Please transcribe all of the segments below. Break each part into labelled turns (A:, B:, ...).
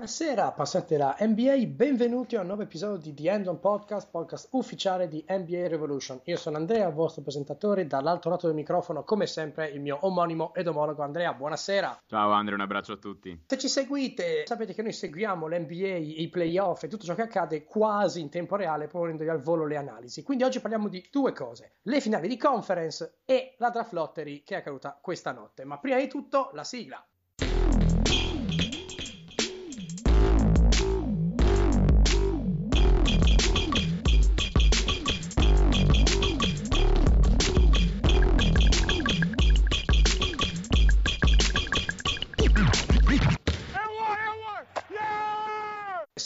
A: Buonasera, appassionati della NBA, benvenuti a un nuovo episodio di The End On Podcast, podcast ufficiale di NBA Revolution. Io sono Andrea, vostro presentatore, dall'altro lato del microfono, come sempre, il mio omonimo ed omologo Andrea. Buonasera.
B: Ciao Andrea, un abbraccio a tutti.
A: Se ci seguite, sapete che noi seguiamo l'NBA, i playoff e tutto ciò che accade quasi in tempo reale, ponendogli al volo le analisi. Quindi oggi parliamo di due cose, le finali di conference e la draft lottery che è accaduta questa notte. Ma prima di tutto, la sigla.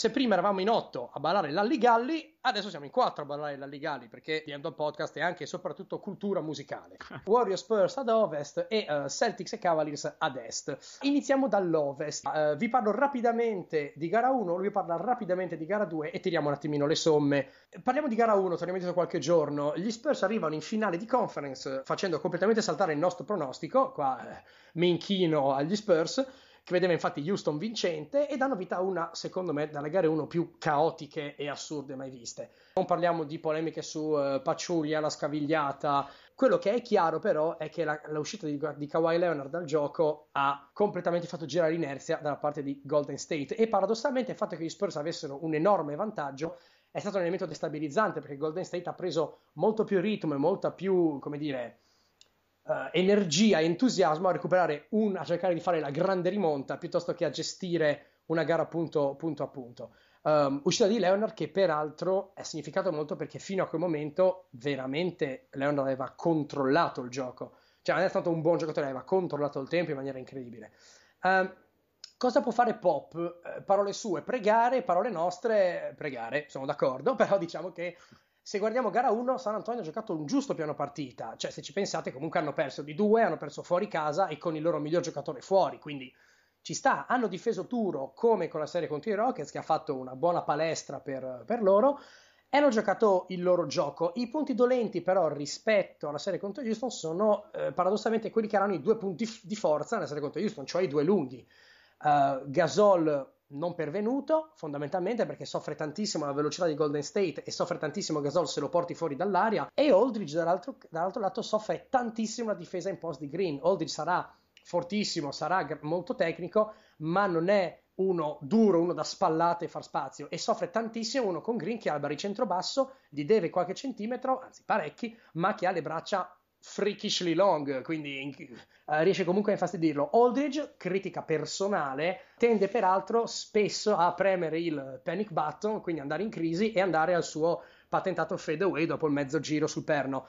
A: Se prima eravamo in otto a ballare l'Alligalli, adesso siamo in quattro a ballare l'Alligalli perché diventa un podcast e anche e soprattutto cultura musicale. Warriors Spurs ad ovest e uh, Celtics e Cavaliers ad est. Iniziamo dall'ovest. Uh, vi parlo rapidamente di gara 1, lui parla rapidamente di gara 2 e tiriamo un attimino le somme. Parliamo di gara 1, torniamo indietro qualche giorno. Gli Spurs arrivano in finale di conference facendo completamente saltare il nostro pronostico. Qua eh, mi inchino agli Spurs che vedeva infatti Houston vincente e danno vita a una, secondo me, dalle gare 1 più caotiche e assurde mai viste. Non parliamo di polemiche su uh, Paciuglia, la scavigliata. Quello che è chiaro però è che la, l'uscita di, di Kawhi Leonard dal gioco ha completamente fatto girare l'inerzia dalla parte di Golden State e paradossalmente il fatto che gli Spurs avessero un enorme vantaggio è stato un elemento destabilizzante perché Golden State ha preso molto più ritmo e molta più, come dire, uh, energia e entusiasmo a recuperare un, a cercare di fare la grande rimonta piuttosto che a gestire una gara punto, punto a punto. Um, uscita di Leonard che peraltro è significato molto perché fino a quel momento veramente Leonard aveva controllato il gioco, cioè non è stato un buon giocatore, aveva controllato il tempo in maniera incredibile. Um, cosa può fare Pop? Eh, parole sue, pregare, parole nostre, pregare, sono d'accordo, però diciamo che se guardiamo gara 1, San Antonio ha giocato un giusto piano partita, cioè se ci pensate comunque hanno perso di due, hanno perso fuori casa e con il loro miglior giocatore fuori, quindi ci sta, hanno difeso Turo come con la serie contro i Rockets che ha fatto una buona palestra per, per loro e hanno giocato il loro gioco. I punti dolenti però rispetto alla serie contro Houston sono eh, paradossalmente quelli che erano i due punti f- di forza nella serie contro Houston, cioè i due lunghi. Uh, Gasol non pervenuto, fondamentalmente perché soffre tantissimo la velocità di Golden State e soffre tantissimo Gasol se lo porti fuori dall'aria e Aldridge dall'altro, dall'altro lato soffre tantissimo la difesa in post di Green. Aldridge sarà fortissimo, sarà molto tecnico, ma non è uno duro, uno da spallate e far spazio e soffre tantissimo uno con Green che ha il baricentro basso, gli deve qualche centimetro, anzi parecchi, ma che ha le braccia freakishly long, quindi uh, riesce comunque a infastidirlo. Aldridge, critica personale, tende peraltro spesso a premere il panic button, quindi andare in crisi e andare al suo patentato fadeaway dopo il mezzo giro sul perno.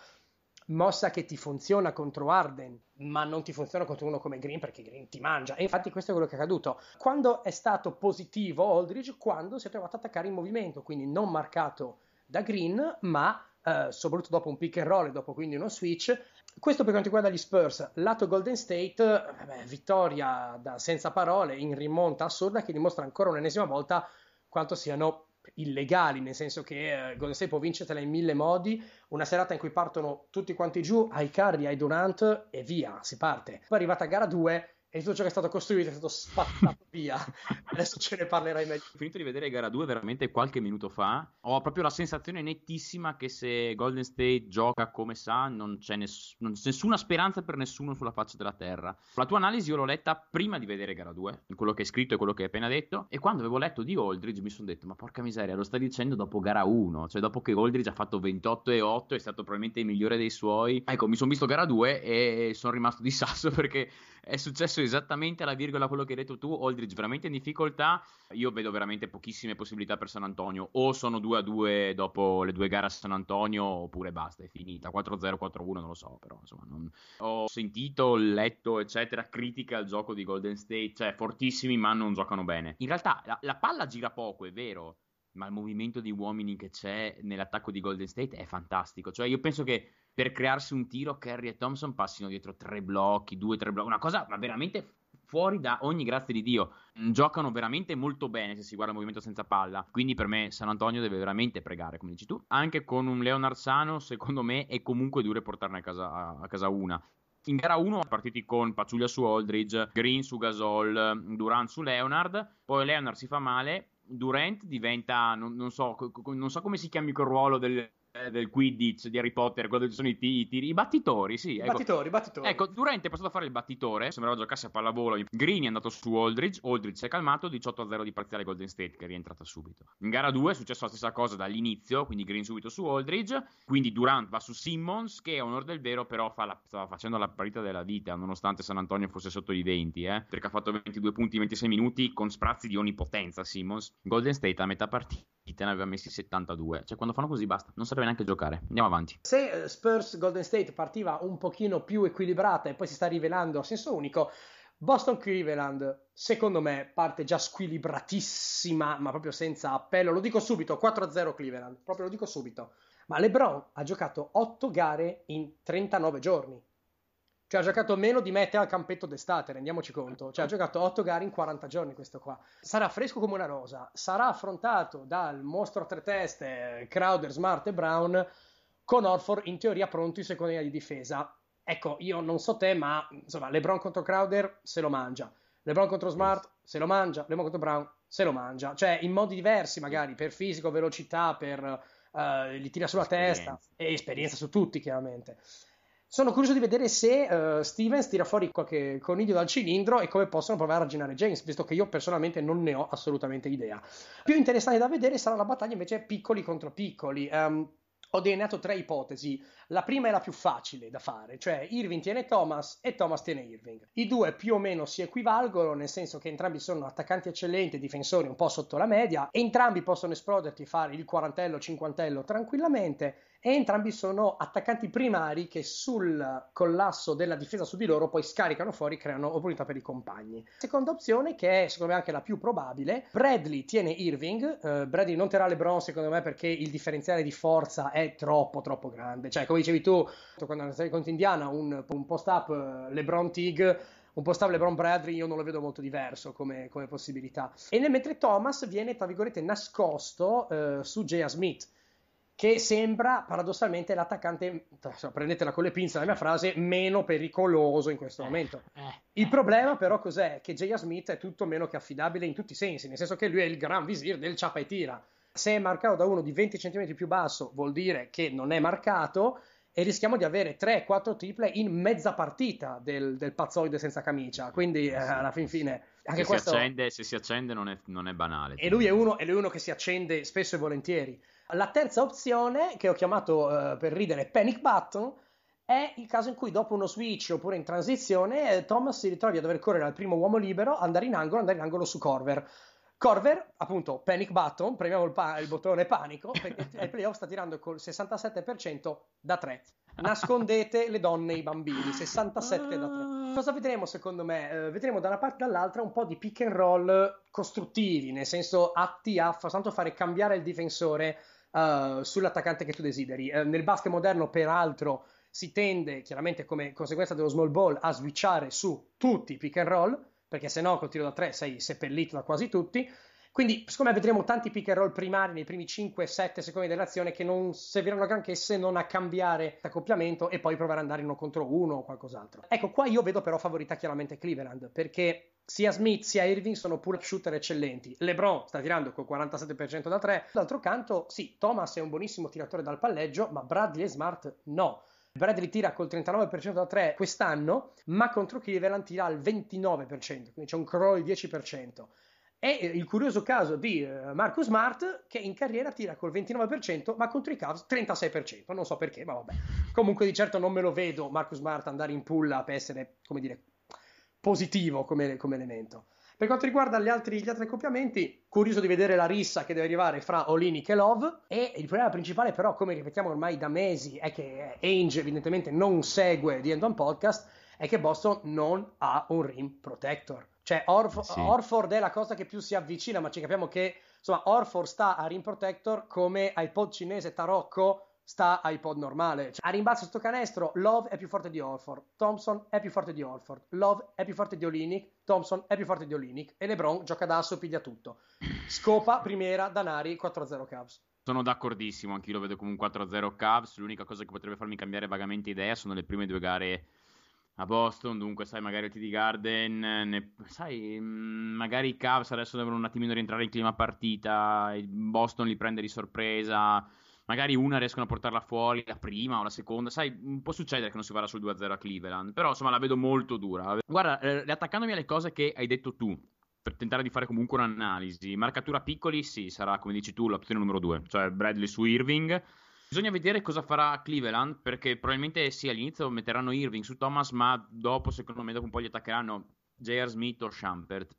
A: Mossa che ti funziona contro Arden, ma non ti funziona contro uno come Green perché Green ti mangia. E infatti questo è quello che è accaduto. Quando è stato positivo Aldridge? Quando si è trovato a attaccare in movimento, quindi non marcato da Green, ma Uh, soprattutto dopo un pick and roll e dopo quindi uno switch. Questo per quanto riguarda gli Spurs, lato Golden State, vabbè, vittoria da senza parole in rimonta assurda che dimostra ancora un'ennesima volta quanto siano illegali, nel senso che uh, Golden State può vincertela in mille modi, una serata in cui partono tutti quanti giù, ai Cardi, ai Durant e via, si parte. Poi arrivata a gara 2 e tutto ciò che è stato costruito è stato spattato via. Adesso ce ne parlerai meglio.
B: Ho finito di vedere gara 2 veramente qualche minuto fa. Ho proprio la sensazione nettissima che se Golden State gioca come sa, non c'è, ness- non nessuna speranza per nessuno sulla faccia della terra. La tua analisi io l'ho letta prima di vedere gara 2, in quello che hai scritto e quello che hai appena detto. E quando avevo letto di Aldridge mi sono detto, ma porca miseria, lo stai dicendo dopo gara 1, cioè dopo che Aldridge ha fatto 28 e 8, è stato probabilmente il migliore dei suoi. Ecco, mi sono visto gara 2 e sono rimasto di sasso perché è successo esattamente alla virgola quello che hai detto tu, Aldridge veramente in difficoltà, io vedo veramente pochissime possibilità per San Antonio, o sono 2 a 2 dopo le due gare a San Antonio, oppure basta, è finita, 4-0, 4-1, non lo so, però insomma, non... ho sentito, letto, eccetera, critica al gioco di Golden State, cioè fortissimi ma non giocano bene. In realtà la, la palla gira poco, è vero, ma il movimento di uomini che c'è nell'attacco di Golden State è fantastico, cioè io penso che per crearsi un tiro Kerry e Thompson passino dietro tre blocchi, due, tre blocchi, una cosa ma veramente fuori da ogni grazia di Dio. Mm, giocano veramente molto bene se si guarda il movimento senza palla. Quindi per me San Antonio deve veramente pregare, come dici tu. Anche con un Leonard sano, secondo me è comunque duro portarne a casa, a casa una. In gara 1 partiti con Paciuglia su Aldridge, Green su Gasol, Durant su Leonard, poi Leonard si fa male, Durant diventa, non, non, so, non so come si chiami quel ruolo del, del Quidditch di Harry Potter, quello sono i, i, i, battitori, sì.
A: Ecco. Battitori, battitori.
B: Ecco, Durant è passato a fare il battitore, sembrava giocasse a pallavolo. Green è andato su Aldridge, Aldridge si è calmato, 18-0 di parziale Golden State che è rientrata subito. In gara 2 è successa la stessa cosa dall'inizio, quindi Green subito su Aldridge, quindi Durant va su Simmons che a onore del vero però fa la, stava facendo la partita della vita, nonostante San Antonio fosse sotto i 20, eh, perché ha fatto 22 punti in 26 minuti con sprazzi di onnipotenza Simmons. Golden State a metà partita te ne aveva messi 72. Cioè, quando fanno così basta, non serve neanche giocare. Andiamo avanti.
A: Se uh, Spurs Golden State partiva un pochino più equilibrata e poi si sta rivelando a senso unico, Boston Cleveland, secondo me, parte già squilibratissima, ma proprio senza appello. Lo dico subito: 4-0 Cleveland, proprio lo dico subito. Ma LeBron ha giocato 8 gare in 39 giorni. Cioè ha giocato meno di Mete al campetto d'estate, rendiamoci conto. Cioè ha giocato 8 gare in 40 giorni questo qua. Sarà fresco come una rosa, sarà affrontato dal mostro a tre teste Crowder, Smart e Brown con Orford in teoria pronto in seconda linea di difesa. Ecco, io non so te, ma insomma, LeBron contro Crowder se lo mangia. LeBron contro Smart se lo mangia, LeBron contro Brown se lo mangia. Cioè in modi diversi magari, per fisico, velocità, per... Uh, li tira sulla esperienza. testa e esperienza su tutti chiaramente. Sono curioso di vedere se uh, Stevens tira fuori qualche coniglio dal cilindro e come possono provare a arginare James, visto che io personalmente non ne ho assolutamente idea. Più interessante da vedere sarà la battaglia invece piccoli contro piccoli. Um, ho delineato tre ipotesi. La prima è la più facile da fare, cioè Irving tiene Thomas e Thomas tiene Irving. I due più o meno si equivalgono, nel senso che entrambi sono attaccanti eccellenti, difensori un po' sotto la media, entrambi possono esploderti, fare il quarantello, cinquantello tranquillamente e entrambi sono attaccanti primari che sul collasso della difesa su di loro poi scaricano fuori, creano opportunità per i compagni. Seconda opzione, che è secondo me anche la più probabile, Bradley tiene Irving, uh, Bradley non terrà LeBron secondo me perché il differenziale di forza è troppo troppo grande, cioè come dicevi tu, quando andavi contro Indiana, un, un post-up uh, LeBron Tig un post-up LeBron Bradley io non lo vedo molto diverso come, come possibilità. E nel mentre Thomas viene, tra virgolette, nascosto uh, su J.A. Smith che sembra paradossalmente l'attaccante, prendetela con le pinze la mia frase, meno pericoloso in questo eh, momento. Eh, il problema però cos'è? Che J.A. Smith è tutto meno che affidabile in tutti i sensi, nel senso che lui è il gran visir del ciapa e tira. Se è marcato da uno di 20 cm più basso vuol dire che non è marcato e rischiamo di avere 3-4 triple in mezza partita del, del pazzoide senza camicia. Quindi eh, alla fin fine...
B: Anche se, questo... si accende, se si accende non è, non è banale.
A: E lui è, uno, è lui uno che si accende spesso e volentieri. La terza opzione, che ho chiamato uh, per ridere Panic Button, è il caso in cui dopo uno switch oppure in transizione eh, Thomas si ritrovi a dover correre al primo uomo libero, andare in angolo, andare in angolo su Corver. Corver, appunto, panic button, premiamo il, pa- il bottone panico, perché ai playoff sta tirando col 67% da 3. Nascondete le donne e i bambini, 67 da 3. Cosa vedremo secondo me? Eh, vedremo da una parte e dall'altra un po' di pick and roll costruttivi, nel senso atti a fa- tanto fare cambiare il difensore uh, sull'attaccante che tu desideri. Uh, nel basket moderno, peraltro, si tende, chiaramente come conseguenza dello small ball, a switchare su tutti i pick and roll, perché se no col tiro da tre sei seppellito da quasi tutti. Quindi, secondo me, vedremo tanti pick and roll primari nei primi 5-7 secondi dell'azione che non serviranno granché se non a cambiare accoppiamento e poi provare ad andare uno contro uno o qualcos'altro. Ecco, qua io vedo però favorita chiaramente Cleveland, perché sia Smith sia Irving sono pure shooter eccellenti. LeBron sta tirando col 47% da 3. D'altro canto, sì, Thomas è un buonissimo tiratore dal palleggio, ma Bradley e Smart no. Bradley tira col 39% da 3 quest'anno, ma contro Cleveland tira al 29%, quindi c'è un crollo di 10%. È il curioso caso di eh, Marcus Smart che in carriera tira col 29%, ma contro i Cavs 36%. Non so perché, ma vabbè. Comunque di certo non me lo vedo Marcus Smart andare in pull per essere, come dire, positivo come, come elemento. Per quanto riguarda gli altri, gli altri, accoppiamenti, curioso di vedere la rissa che deve arrivare fra Olinic e Love. E il problema principale, però, come ripetiamo ormai da mesi, è che Ainge evidentemente non segue The End One Podcast, è che Boston non ha un rim protector. Cioè, Orf- sì. Orford è la cosa che più si avvicina, ma ci capiamo che insomma, Orford sta a rim protector come iPod cinese tarocco sta ai pod normale. Cioè, a rimbalzo sto canestro, Love è più forte di Orford, Thompson è più forte di Orford, Love è più forte di Olinic, Thompson è più forte di Olinic e LeBron gioca da asso, piglia tutto. Scopa, Primiera, Danari, 4-0 Cavs.
B: Sono d'accordissimo, anch'io lo vedo come un 4-0 Cavs. L'unica cosa che potrebbe farmi cambiare vagamente idea sono le prime due gare a Boston, dunque sai magari TD Garden, ne, sai mm, magari i Cavs adesso devono un attimino rientrare in clima partita, Boston li prende di sorpresa, magari una riescono a portarla fuori, la prima o la seconda, sai, può succedere che non si vada sul 2-0 a Cleveland, però insomma la vedo molto dura. Guarda, eh, riattaccandomi alle cose che hai detto tu, per tentare di fare comunque un'analisi, marcatura piccoli, sì, sarà come dici tu l'opzione numero 2, cioè Bradley su Irving Bisogna vedere cosa farà Cleveland, perché probabilmente sì, all'inizio metteranno Irving su Thomas, ma dopo secondo me dopo un po' gli attaccheranno J.R. Smith o Schampert.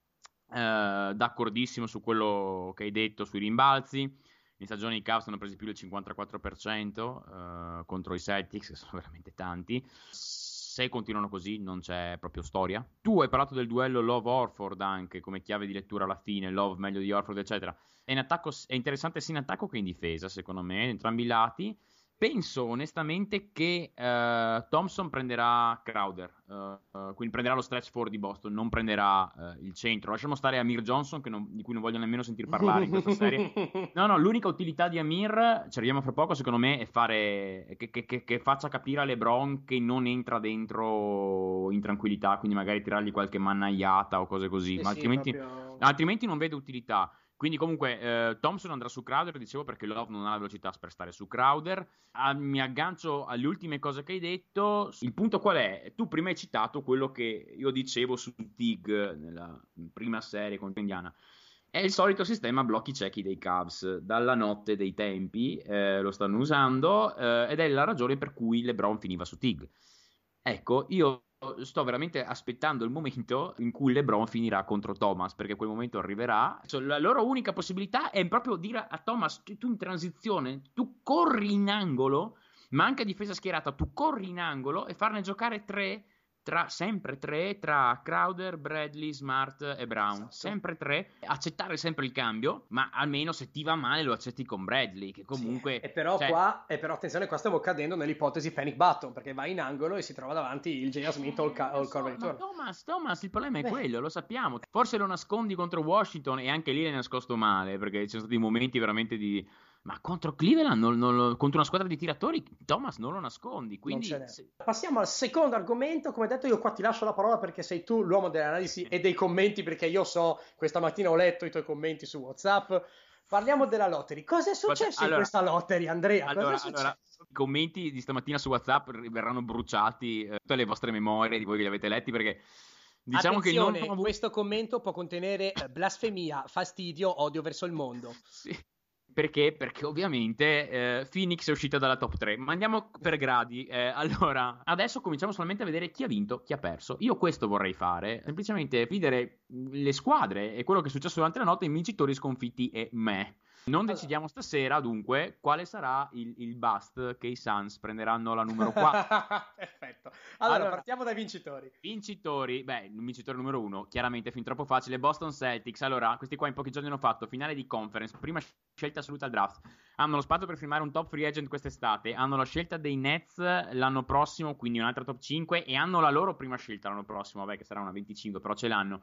B: Eh, d'accordissimo su quello che hai detto sui rimbalzi. In stagione i Cavs hanno preso più del 54% eh, contro i Celtics, che sono veramente tanti. Se continuano così non c'è proprio storia. Tu hai parlato del duello Love-Orford anche come chiave di lettura alla fine, Love meglio di Orford, eccetera è, in attacco, è interessante sia in attacco che in difesa, secondo me, entrambi i lati. Penso onestamente che uh, Thompson prenderà Crowder, uh, uh, quindi prenderà lo stretch 4 di Boston, non prenderà il centro. Lasciamo stare Amir Johnson, non, di cui non voglio nemmeno sentir parlare in questa serie. No, no, l'unica utilità di Amir, ci arriviamo fra poco, secondo me, è fare che, che, che, che, faccia capire a LeBron che non entra dentro in tranquillità, quindi magari tirargli qualche mannaiata o cose così, sì, ma altrimenti, sì, proprio... altrimenti non vedo utilità. Quindi comunque eh, Thompson andrà su Crowder, dicevo perché Love non ha la velocità per stare su Crowder. Ah, mi aggancio alle ultime cose che hai detto. Il punto qual è? Tu prima hai citato quello che io dicevo su Tig nella prima serie contro Indiana. È il solito sistema blocchi ciechi dei Cavs. Dalla notte dei tempi eh, lo stanno usando eh, ed è la ragione per cui LeBron finiva su Tig. Ecco, io sto veramente aspettando il momento in cui LeBron finirà contro Thomas, perché quel momento arriverà. La loro unica possibilità è proprio dire a Thomas: tu in transizione, tu corri in angolo, ma anche a difesa schierata, tu corri in angolo e farne giocare tre tra, sempre tre tra Crowder, Bradley, Smart e Brown. Esatto. Sempre tre. Accettare sempre il cambio, ma almeno se ti va male lo accetti con Bradley, che comunque...
A: Sì. E, però cioè... qua, e però attenzione, qua stiamo cadendo nell'ipotesi Panic Button, perché va in angolo e si trova davanti il J.R. Smith o il, ca- o il Corver so,
B: Thomas, Thomas, il problema è Beh. quello, lo sappiamo. Forse lo nascondi contro Washington e anche lì l'hai nascosto male, perché ci sono stati momenti veramente di ma contro Cleveland, non, non, contro una squadra di tiratori, Thomas non lo nascondi. Quindi...
A: Se... Passiamo al secondo argomento. Come detto, io qua ti lascio la parola perché sei tu l'uomo dell'analisi e dei commenti. Perché io so, questa mattina ho letto i tuoi commenti su WhatsApp. Parliamo della lottery. Cosa è successo allora, in questa lottery, Andrea?
B: Allora, allora, i commenti di stamattina su WhatsApp verranno bruciati, eh, tutte le vostre memorie di voi che li avete letti perché.
A: Diciamo Attenzione, che non... questo commento può contenere eh, blasfemia, fastidio, odio verso il mondo.
B: Sì. Perché? Perché ovviamente eh, Phoenix è uscita dalla top 3. Ma andiamo per gradi. Eh, allora, adesso cominciamo solamente a vedere chi ha vinto, chi ha perso. Io questo vorrei fare, semplicemente vedere le squadre e quello che è successo durante la notte, i vincitori sconfitti e me. Non decidiamo stasera, dunque, quale sarà il, il, bust che i Suns prenderanno la numero 4.
A: Perfetto. Allora, allora, partiamo dai vincitori.
B: Vincitori, beh, vincitore numero uno, chiaramente fin troppo facile, Boston Celtics. Allora, questi qua in pochi giorni hanno fatto finale di conference, prima scelta assoluta al draft. Hanno lo spazio per firmare un top free agent quest'estate, hanno la scelta dei Nets l'anno prossimo, quindi un'altra top 5 e hanno la loro prima scelta l'anno prossimo, vabbè che sarà una 25, però ce l'hanno.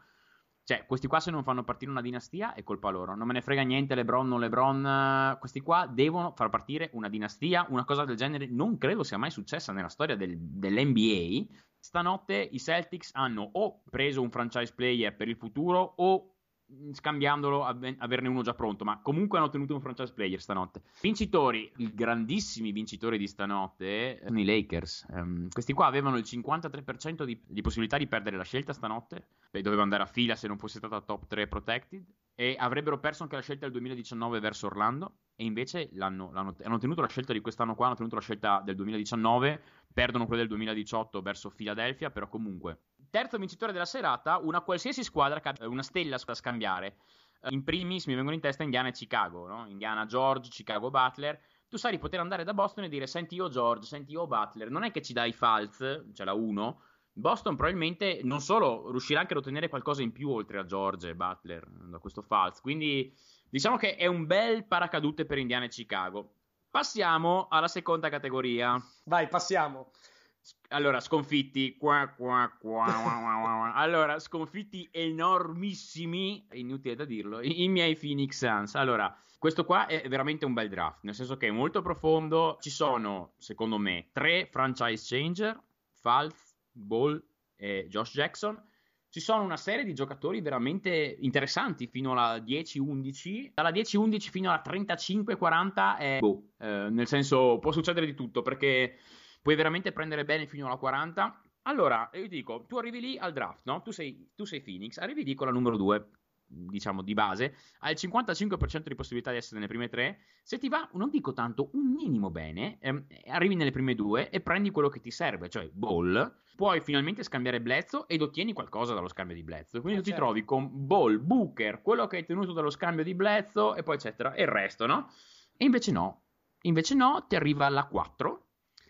B: Cioè, questi qua se non fanno partire una dinastia è colpa loro. Non me ne frega niente, LeBron, non LeBron. Questi qua devono far partire una dinastia. Una cosa del genere non credo sia mai successa nella storia del, dell'NBA. Stanotte i Celtics hanno o preso un franchise player per il futuro o scambiandolo averne uno già pronto, ma comunque hanno ottenuto un franchise player stanotte. Vincitori, i grandissimi vincitori di stanotte sono i Lakers. Um, questi qua avevano il 53% di, di, possibilità di perdere la scelta stanotte, e doveva andare a fila se non fosse stata top 3 protected, e avrebbero perso anche la scelta del 2019 verso Orlando, e invece l'hanno, l'hanno, hanno tenuto la scelta di quest'anno qua, hanno tenuto la scelta del 2019, perdono quella del 2018 verso Philadelphia, però comunque Terzo vincitore della serata, una qualsiasi squadra, una stella da scambiare. In primis mi vengono in testa Indiana e Chicago, no? Indiana George, Chicago Butler. Tu sai di poter andare da Boston e dire senti io George, senti io Butler. Non è che ci dai falz, cioè la 1. Boston probabilmente non solo riuscirà anche ad ottenere qualcosa in più oltre a George e Butler da questo falz. Quindi diciamo che è un bel paracadute per Indiana e Chicago. Passiamo alla seconda categoria.
A: Vai, passiamo.
B: Allora, sconfitti. Qua, qua, qua, allora, sconfitti enormissimi, inutile da dirlo, i, i miei Phoenix Suns. Allora, questo qua è veramente un bel draft, nel senso che è molto profondo. Ci sono, secondo me, tre franchise changer, Falz, Ball e Josh Jackson. Ci sono una serie di giocatori veramente interessanti fino alla 10-11. Dalla 10-11 fino alla 35-40 è boh, eh, nel senso può succedere di tutto perché puoi veramente prendere bene fino alla 40. Allora, io ti dico, tu arrivi lì al draft, no? Tu sei, tu sei Phoenix, arrivi lì con la numero 2 diciamo di base, hai il 55% di possibilità di essere nelle prime tre. Se ti va, non dico tanto, un minimo bene, ehm, arrivi nelle prime due e prendi quello che ti serve, cioè Ball. Puoi finalmente scambiare Blezzo ed ottieni qualcosa dallo scambio di Blezzo. Quindi tu certo. ti trovi con Ball, Booker, quello che hai tenuto dallo scambio di Blezzo e poi eccetera, e il resto, no? E invece no. Invece no, ti arriva la 4.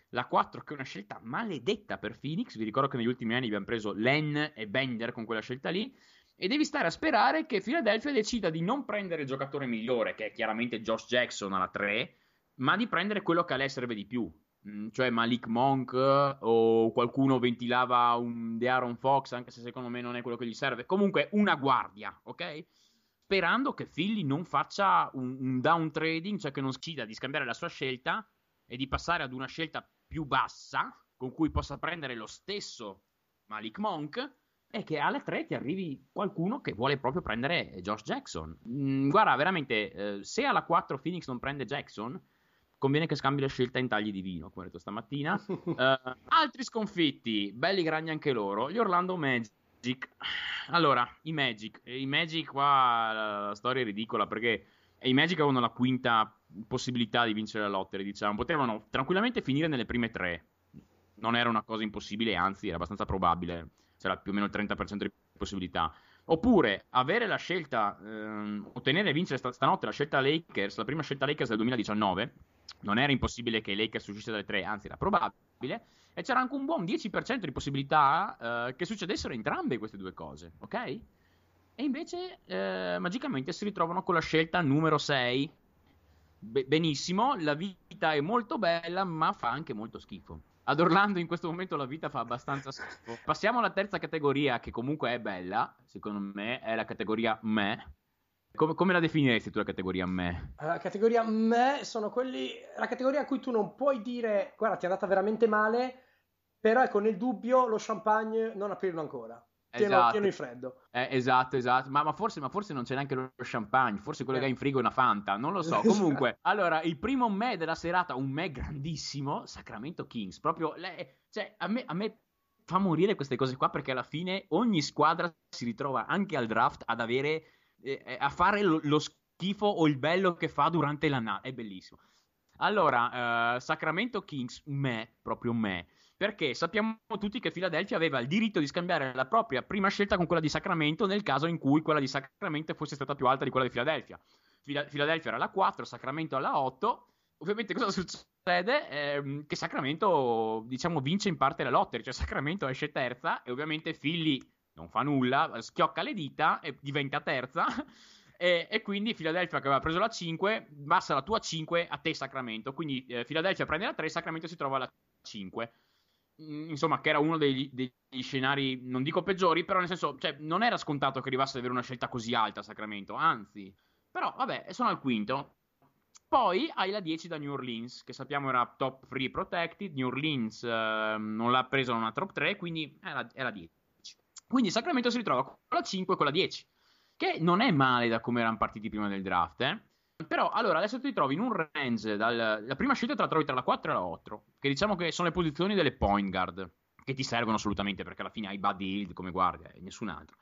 B: La 4 che è una scelta maledetta per Phoenix. Vi ricordo che negli ultimi anni abbiamo preso Len e Bender con quella scelta lì e devi stare a sperare che Philadelphia decida di non prendere il giocatore migliore, che è chiaramente Josh Jackson alla 3, ma di prendere quello che a lei serve di più. Mm, cioè Malik Monk o qualcuno ventilava un De'Aaron Fox, anche se secondo me non è quello che gli serve. Comunque una guardia, ok? Sperando che Philly non faccia un, un down trading, cioè che non decida di scambiare la sua scelta e di passare ad una scelta più bassa, con cui possa prendere lo stesso Malik Monk è che alle 3 ti arrivi qualcuno che vuole proprio prendere Josh Jackson. Mm, guarda, veramente, eh, se alla 4 Phoenix non prende Jackson, conviene che scambi la scelta in tagli di vino, come ho detto stamattina. uh, altri sconfitti, belli grandi anche loro, gli Orlando Magic. Allora, i Magic, i Magic qua la, la storia è ridicola perché i Magic avevano la quinta possibilità di vincere la lottery, diciamo, potevano tranquillamente finire nelle prime tre. Non era una cosa impossibile, anzi era abbastanza probabile c'era più o meno il 30% di possibilità. Oppure avere la scelta, ehm, ottenere e vincere st- stanotte la scelta Lakers, la prima scelta Lakers del 2019, non era impossibile che Lakers uscissero dalle tre, anzi era probabile, e c'era anche un buon 10% di possibilità eh, che succedessero entrambe queste due cose, ok? E invece eh, magicamente si ritrovano con la scelta numero 6. Be- benissimo, la vita è molto bella, ma fa anche molto schifo. Ad Orlando in questo momento la vita fa abbastanza schifo. Passiamo alla terza categoria, che comunque è bella, secondo me, è la categoria me. Come, come la definiresti tu la categoria me?
A: La categoria me sono quelli. La categoria a cui tu non puoi dire, guarda, ti è andata veramente male, però ecco, nel dubbio lo champagne non aprirlo ancora. Pieno, esatto. pieno in freddo.
B: Eh, esatto, esatto. Ma, ma, forse, ma, forse, non c'è neanche lo champagne. Forse quello eh. che hai in frigo è una Fanta. Non lo so. Comunque, allora, il primo me della serata, un me grandissimo, Sacramento Kings. Proprio, le, cioè, a me, a me fa morire queste cose qua perché alla fine ogni squadra si ritrova anche al draft ad avere, eh, eh a fare lo, lo, schifo o il bello che fa durante l'annata. È bellissimo. Allora, uh, Sacramento Kings, me, proprio me perché sappiamo tutti che Philadelphia aveva il diritto di scambiare la propria prima scelta con quella di Sacramento nel caso in cui quella di Sacramento fosse stata più alta di quella di Philadelphia. Philadelphia era la 4, Sacramento alla 8. Ovviamente cosa succede? Eh, che Sacramento, diciamo, vince in parte la lottery, cioè Sacramento esce terza e ovviamente Philly non fa nulla, schiocca le dita e diventa terza. E, e, quindi Philadelphia che aveva preso la 5 basta la tua 5 a te Sacramento quindi eh, Philadelphia prende la 3 Sacramento si trova alla 5 Mm, insomma, che era uno degli, degli, scenari, non dico peggiori, però nel senso, cioè, non era scontato che arrivasse ad avere una scelta così alta Sacramento, anzi. Però, vabbè, sono al quinto. Poi hai la 10 da New Orleans, che sappiamo era top free protected. New Orleans eh, non l'ha preso in una top 3, quindi è la, è la 10. Quindi Sacramento si ritrova con la 5 e con la 10, che non è male da come erano partiti prima del draft, eh. Però allora adesso ti trovi in un range, dal, la prima scelta te la trovi tra la 4 e la 8, che diciamo che sono le posizioni delle point guard, che ti servono assolutamente perché alla fine hai Buddy Hill come guardia e nessun altro.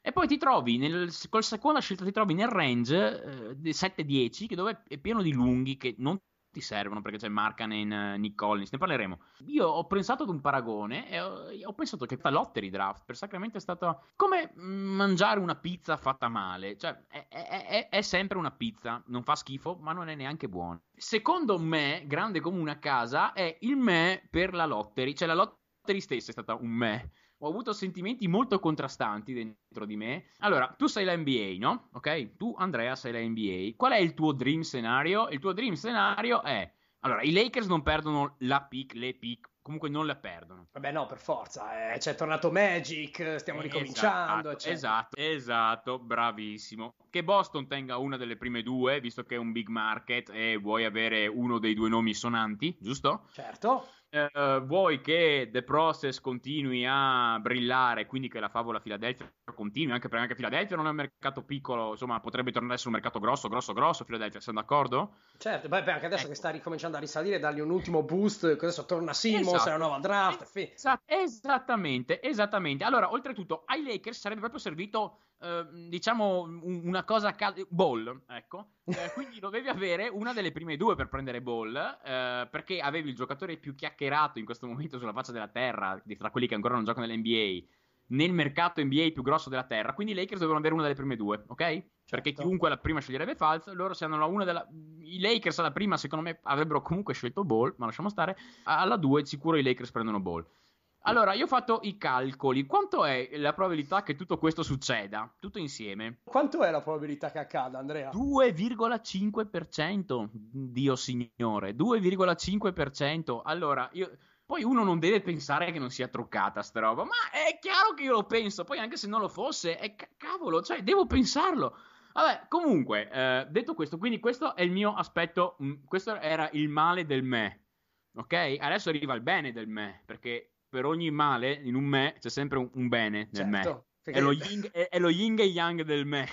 B: E poi ti trovi, nel, con la seconda scelta ti trovi nel range eh, 7-10, che dove è pieno di lunghi che non ti servono perché c'è Markanen, Nick Collins, ne parleremo. Io ho pensato ad un paragone e ho, ho pensato che la lottery draft per Sacramento è stata come mangiare una pizza fatta male, cioè è, è, è, è sempre una pizza, non fa schifo ma non è neanche buona. Secondo me, grande come una casa, è il me per la lottery, cioè la lottery stessa è stata un me ho avuto sentimenti molto contrastanti dentro di me. Allora, tu sei la NBA, no? Ok? Tu, Andrea, sei la NBA. Qual è il tuo dream scenario? Il tuo dream scenario è... Allora, i Lakers non perdono la pick, le pick, comunque non la perdono.
A: Vabbè, no, per forza. Eh, c'è tornato Magic, stiamo esatto, ricominciando.
B: Esatto, esatto, esatto, bravissimo. Che Boston tenga una delle prime due, visto che è un big market e vuoi avere uno dei due nomi sonanti, giusto?
A: Certo.
B: Eh, vuoi che The Process continui a brillare, quindi che la favola Philadelphia continui, anche perché anche Philadelphia non è un mercato piccolo, insomma, potrebbe tornare a essere un mercato grosso, grosso, grosso Philadelphia, siamo d'accordo?
A: Certo, beh, anche adesso ecco. che sta ricominciando a risalire, dargli un ultimo boost, adesso torna Simmons, esatto. la nuova draft.
B: Esatto. Esattamente, esattamente. Allora, oltretutto, ai Lakers sarebbe proprio servito Uh, diciamo una cosa cal- ball ecco uh, quindi dovevi avere una delle prime due per prendere ball uh, perché avevi il giocatore più chiacchierato in questo momento sulla faccia della terra tra quelli che ancora non giocano nell'NBA nel mercato NBA più grosso della terra quindi i Lakers dovevano avere una delle prime due ok? Certo. perché chiunque alla prima sceglierebbe Falz loro se hanno una della i Lakers alla prima secondo me avrebbero comunque scelto ball ma lasciamo stare alla due sicuro i Lakers prendono ball allora, io ho fatto i calcoli. Quanto è la probabilità che tutto questo succeda? Tutto insieme.
A: Quanto è la probabilità che accada, Andrea?
B: 2,5%. Dio signore, 2,5%. Allora, io... Poi uno non deve pensare che non sia truccata sta roba, ma è chiaro che io lo penso. Poi anche se non lo fosse, è c- cavolo, cioè devo pensarlo. Vabbè, comunque, eh, detto questo, quindi questo è il mio aspetto, mh, mm, questo era il male del me. Ok? Adesso arriva il bene del me, perché per ogni male in un me c'è sempre un, un bene nel certo, me. È, lo yin, è, è, lo yin, e yang del me.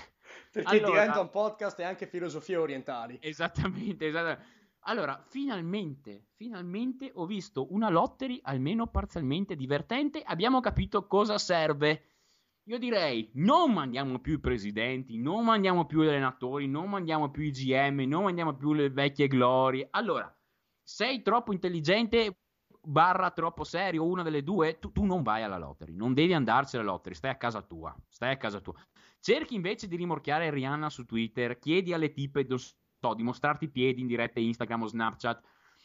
A: Perché allora, diventa un podcast e anche filosofie orientali.
B: Esattamente, esattamente. Allora, finalmente, finalmente ho visto una lottery almeno parzialmente divertente. Abbiamo capito cosa serve. Io direi, non mandiamo più i presidenti, non mandiamo più gli allenatori, non mandiamo più i GM, non mandiamo più le vecchie glorie. Allora, sei troppo intelligente, barra troppo serio, una delle due, tu, tu, non vai alla lottery, non devi andarci alla lottery, stai a casa tua, stai a casa tua. Cerchi invece di rimorchiare Rihanna su Twitter, chiedi alle tipe, so, di mostrarti i piedi in diretta Instagram o Snapchat,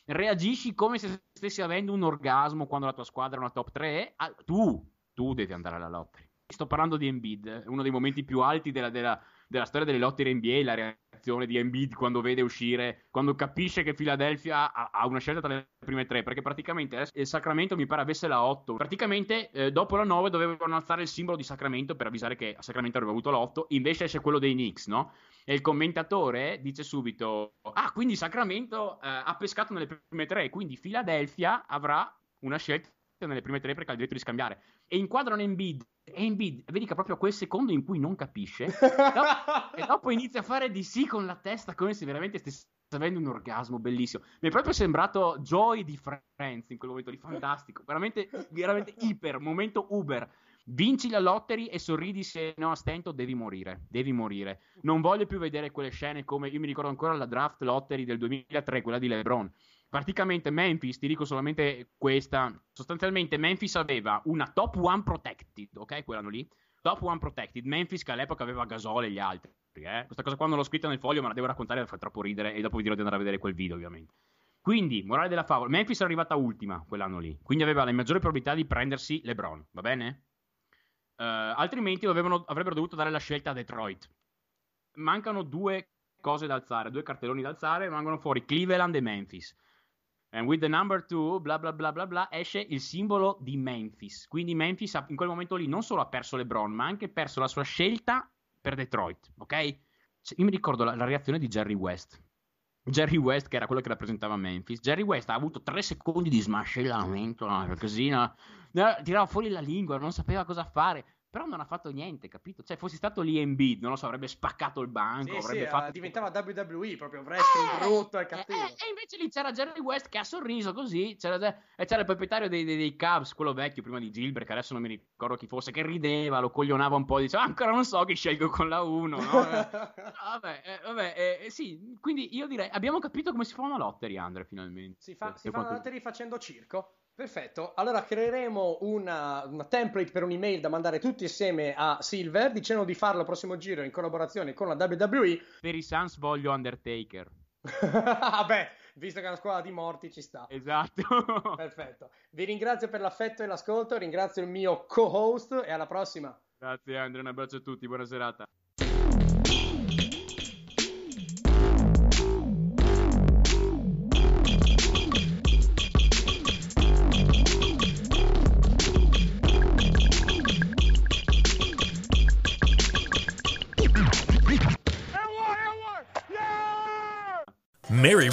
B: reagisci come se stessi avendo un orgasmo quando la tua squadra è una top 3, ah, tu, tu devi andare alla lottery. Sto parlando di Embiid, uno dei momenti più alti della, della, della storia delle lotte NBA, la reazione di Embiid quando vede uscire, quando capisce che Philadelphia ha, ha una scelta tra le prime tre, perché praticamente il Sacramento mi pare avesse la 8. Praticamente eh, dopo la 9 dovevano alzare il simbolo di Sacramento per avvisare che Sacramento avrebbe avuto l'8, invece esce quello dei Knicks, no? E il commentatore dice subito: Ah, quindi Sacramento eh, ha pescato nelle prime tre, quindi Philadelphia avrà una scelta nelle prime tre perché ha il diritto di scambiare. E inquadrano Embiid e Embiid, vedi che proprio a quel secondo in cui non capisce, dopo, e dopo inizia a fare di sì con la testa come se veramente stesse avendo un orgasmo bellissimo. Mi è proprio sembrato Joy di Friends in quel momento lì, fantastico, veramente, veramente iper, momento Uber. Vinci la lottery e sorridi se no a stento devi morire, devi morire. Non voglio più vedere quelle scene come, io mi ricordo ancora la draft lottery del 2003, quella di LeBron praticamente Memphis, ti dico solamente questa, sostanzialmente Memphis aveva una top one protected, ok, quell'anno lì, top one protected, Memphis che all'epoca aveva Gasol e gli altri, eh? questa cosa qua non l'ho scritta nel foglio ma la devo raccontare, fa troppo ridere e dopo vi dirò di andare a vedere quel video ovviamente. Quindi, morale della favola, Memphis è arrivata ultima quell'anno lì, quindi aveva le maggiori probabilità di prendersi LeBron, va bene? Uh, altrimenti avevano, avrebbero dovuto dare la scelta a Detroit. Mancano due cose da alzare, due cartelloni da alzare, rimangono fuori Cleveland e Memphis. And with the number two, bla bla bla bla bla, esce il simbolo di Memphis. Quindi Memphis in quel momento lì non solo ha perso LeBron, ma ha anche perso la sua scelta per Detroit, ok? Cioè, io mi ricordo la, la, reazione di Jerry West. Jerry West, che era quello che rappresentava Memphis, Jerry West ha avuto tre secondi di smascellamento, così, no? tirava fuori la lingua, non sapeva cosa fare. Però non ha fatto niente, capito? Cioè, fossi stato lì Embiid, non lo so, avrebbe spaccato il banco, sì, avrebbe
A: sì,
B: fatto...
A: diventava WWE, proprio wrestling eh, brutto e cattivo.
B: Eh, e invece lì c'era Jerry West che ha sorriso così, c'era, e c'era il proprietario dei, dei, dei, Cubs, quello vecchio prima di Gilbert, che adesso non mi ricordo chi fosse, che rideva, lo coglionava un po', diceva, ah, ancora non so chi scelgo con la 1, no? vabbè, eh, vabbè eh, eh, sì, quindi io direi, abbiamo capito come si fa una lottery, Andre, finalmente.
A: Si fa, si fa una lottery facendo circo. Perfetto, allora creeremo una, una, template per un'email da mandare tutti insieme a Silver dicendo di farlo al prossimo giro in collaborazione con la WWE.
B: Per i Suns voglio Undertaker.
A: Vabbè, visto che è una squadra di morti ci sta.
B: Esatto.
A: Perfetto. Vi ringrazio per l'affetto e l'ascolto, ringrazio il mio co-host e alla prossima.
B: Grazie Andrea, un abbraccio a tutti, buona serata.